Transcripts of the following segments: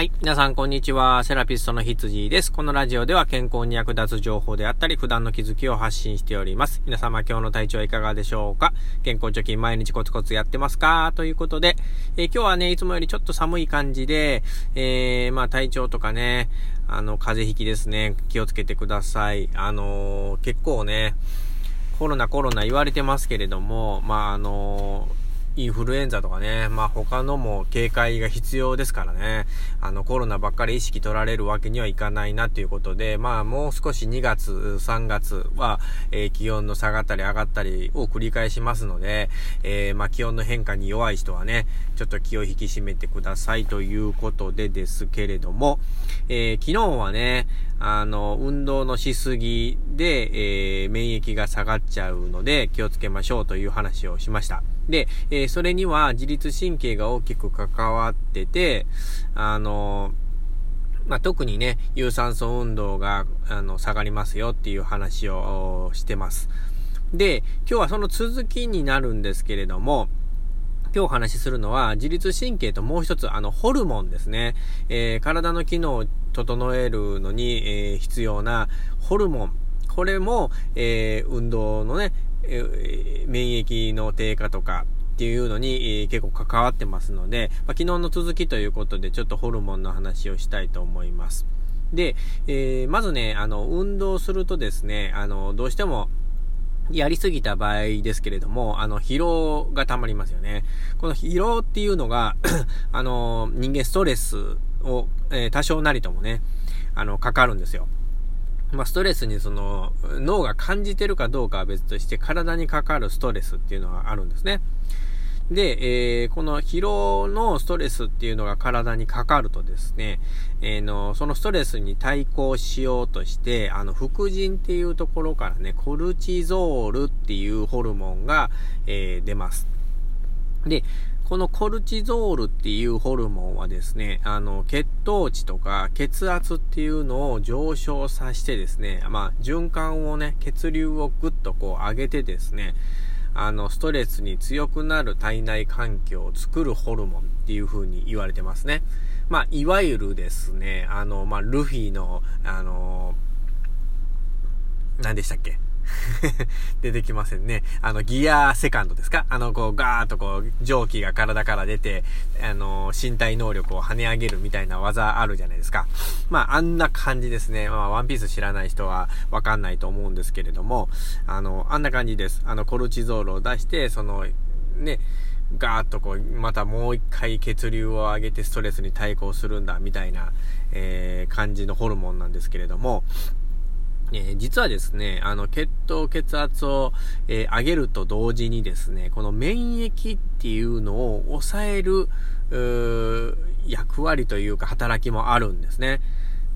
はい。皆さん、こんにちは。セラピストの羊です。このラジオでは健康に役立つ情報であったり、普段の気づきを発信しております。皆様、今日の体調はいかがでしょうか？健康貯金毎日コツコツやってますか？ということで、えー、今日はね、いつもよりちょっと寒い感じで、えー、まあ、体調とかね、あの、風邪ひきですね。気をつけてください。あのー、結構ね、コロナコロナ言われてますけれども、まあ、あのーインフルエンザとかね、まあ他のも警戒が必要ですからね、あのコロナばっかり意識取られるわけにはいかないなということで、まあもう少し2月、3月は、えー、気温の下がったり上がったりを繰り返しますので、えー、まあ気温の変化に弱い人はね、ちょっと気を引き締めてくださいということでですけれども、えー、昨日はね、あの、運動のしすぎで、えー、免疫が下がっちゃうので気をつけましょうという話をしました。で、えー、それには自律神経が大きく関わってて、あの、まあ、特にね、有酸素運動が、あの、下がりますよっていう話をしてます。で、今日はその続きになるんですけれども、今日お話しするのは、自律神経ともう一つ、あの、ホルモンですね。えー、体の機能を整えるのに、えー、必要なホルモン。これも、えー、運動のね、え免疫の低下とかっていうのに、え結構関わってますので、まあ、昨日の続きということでちょっとホルモンの話をしたいと思います。で、え、まずね、あの、運動するとですね、あの、どうしても、やりすぎた場合ですけれども、あの、疲労が溜まりますよね。この疲労っていうのが あの、人間ストレスを、えー、多少なりともね、あの、かかるんですよ。まあ、ストレスにその、脳が感じてるかどうかは別として、体にかかるストレスっていうのはあるんですね。で、えー、この疲労のストレスっていうのが体にかかるとですね、えー、の、そのストレスに対抗しようとして、あの、副腎っていうところからね、コルチゾールっていうホルモンが、えー、出ます。で、このコルチゾールっていうホルモンはですね、あの、血糖値とか血圧っていうのを上昇させてですね、まあ、循環をね、血流をぐっとこう上げてですね、あの、ストレスに強くなる体内環境を作るホルモンっていう風に言われてますね。まあ、いわゆるですね、あの、まあ、ルフィの、あの、何でしたっけ？出てきませんね。あの、ギアセカンドですか？あの、こう、ガーッとこう、蒸気が体から出て、あの、身体能力を跳ね上げるみたいな技あるじゃないですか。まあ、あんな感じですね。まあ、ワンピース知らない人はわかんないと思うんですけれども、あの、あんな感じです。あの、コルチゾールを出して、その、ね、ガーッとこう、またもう一回血流を上げてストレスに対抗するんだ、みたいな、えー、感じのホルモンなんですけれども、えー、実はですね、あの、血糖、血圧を、えー、上げると同時にですね、この免疫っていうのを抑える、役割というか働きもあるんですね。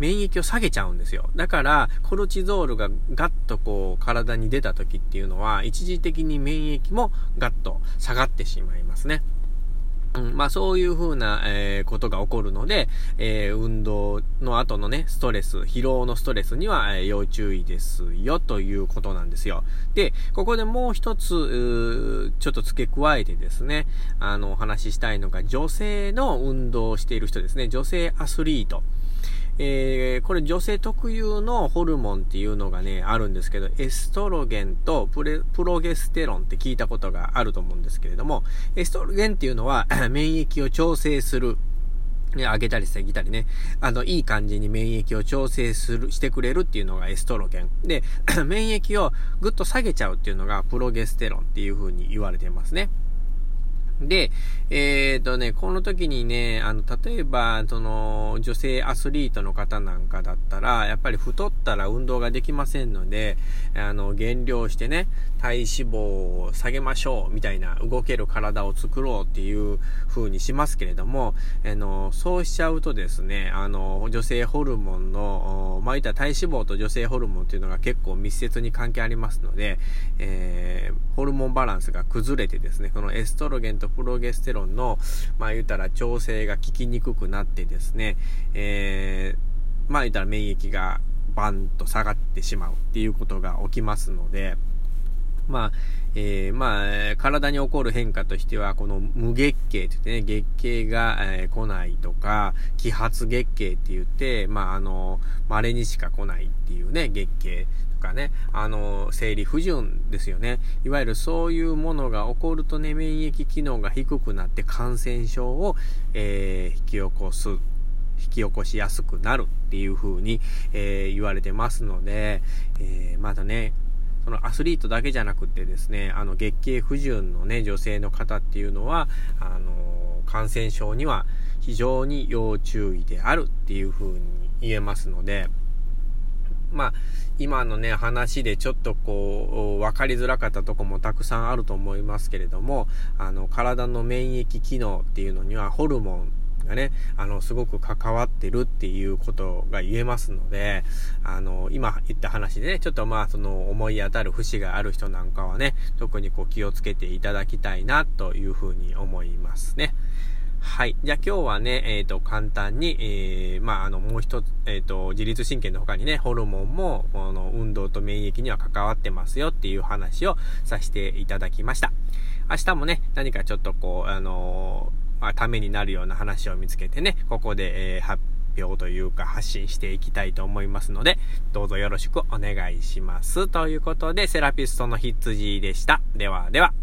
免疫を下げちゃうんですよ。だから、コルチゾールがガッとこう、体に出た時っていうのは、一時的に免疫もガッと下がってしまいますね。うん、まあそういう風な、えー、ことが起こるので、えー、運動の後のね、ストレス、疲労のストレスには、えー、要注意ですよ、ということなんですよ。で、ここでもう一つ、ちょっと付け加えてですね、あの、お話ししたいのが、女性の運動をしている人ですね、女性アスリート。えー、これ女性特有のホルモンっていうのがね、あるんですけど、エストロゲンとプレプロゲステロンって聞いたことがあると思うんですけれども、エストロゲンっていうのは 免疫を調整する。ね、上げたり下げたりね、あの、いい感じに免疫を調整する、してくれるっていうのがエストロゲン。で、免疫をぐっと下げちゃうっていうのがプロゲステロンっていう風に言われてますね。で、えっ、ー、とね、この時にね、あの、例えば、その、女性アスリートの方なんかだったら、やっぱり太ったら運動ができませんので、あの、減量してね、体脂肪を下げましょう、みたいな、動ける体を作ろうっていう風にしますけれども、あの、そうしちゃうとですね、あの、女性ホルモンの、まあ、いった体脂肪と女性ホルモンっていうのが結構密接に関係ありますので、えー、ホルモンバランスが崩れてですね、このエストロゲンとプロゲステロンの、まあ言うたら調整が効きにくくなってですね、えー、まあ言ったら免疫がバンと下がってしまうっていうことが起きますので、まあ、えー、まあ、体に起こる変化としては、この無月経って言ってね、月経が、えー、来ないとか、揮発月経って言って、まあ、あの、稀にしか来ないっていうね、月経とかね、あの、生理不順ですよね。いわゆるそういうものが起こるとね、免疫機能が低くなって感染症を、えー、引き起こす。引き起こしやすくなるっていう風に、えー、言われてますので、えー、まだね、そのアスリートだけじゃなくてですね、あの月経不順のね、女性の方っていうのは、あの、感染症には非常に要注意であるっていう風に言えますので、まあ、今のね、話でちょっとこう、分かりづらかったとこもたくさんあると思いますけれども、あの、体の免疫機能っていうのにはホルモンがね、あの、すごく関わってるっていうことが言えますので、あの、今言った話でね、ちょっとまあ、その思い当たる節がある人なんかはね、特にこう気をつけていただきたいなというふうに思いますね。はい。じゃあ今日はね、えっ、ー、と、簡単に、えー、まあ、あの、もう一つ、えっ、ー、と、自律神経の他にね、ホルモンも、この、運動と免疫には関わってますよっていう話をさせていただきました。明日もね、何かちょっとこう、あのー、ためになるような話を見つけてね、ここで、えー、発表というか発信していきたいと思いますので、どうぞよろしくお願いします。ということで、セラピストの羊でした。ではでは。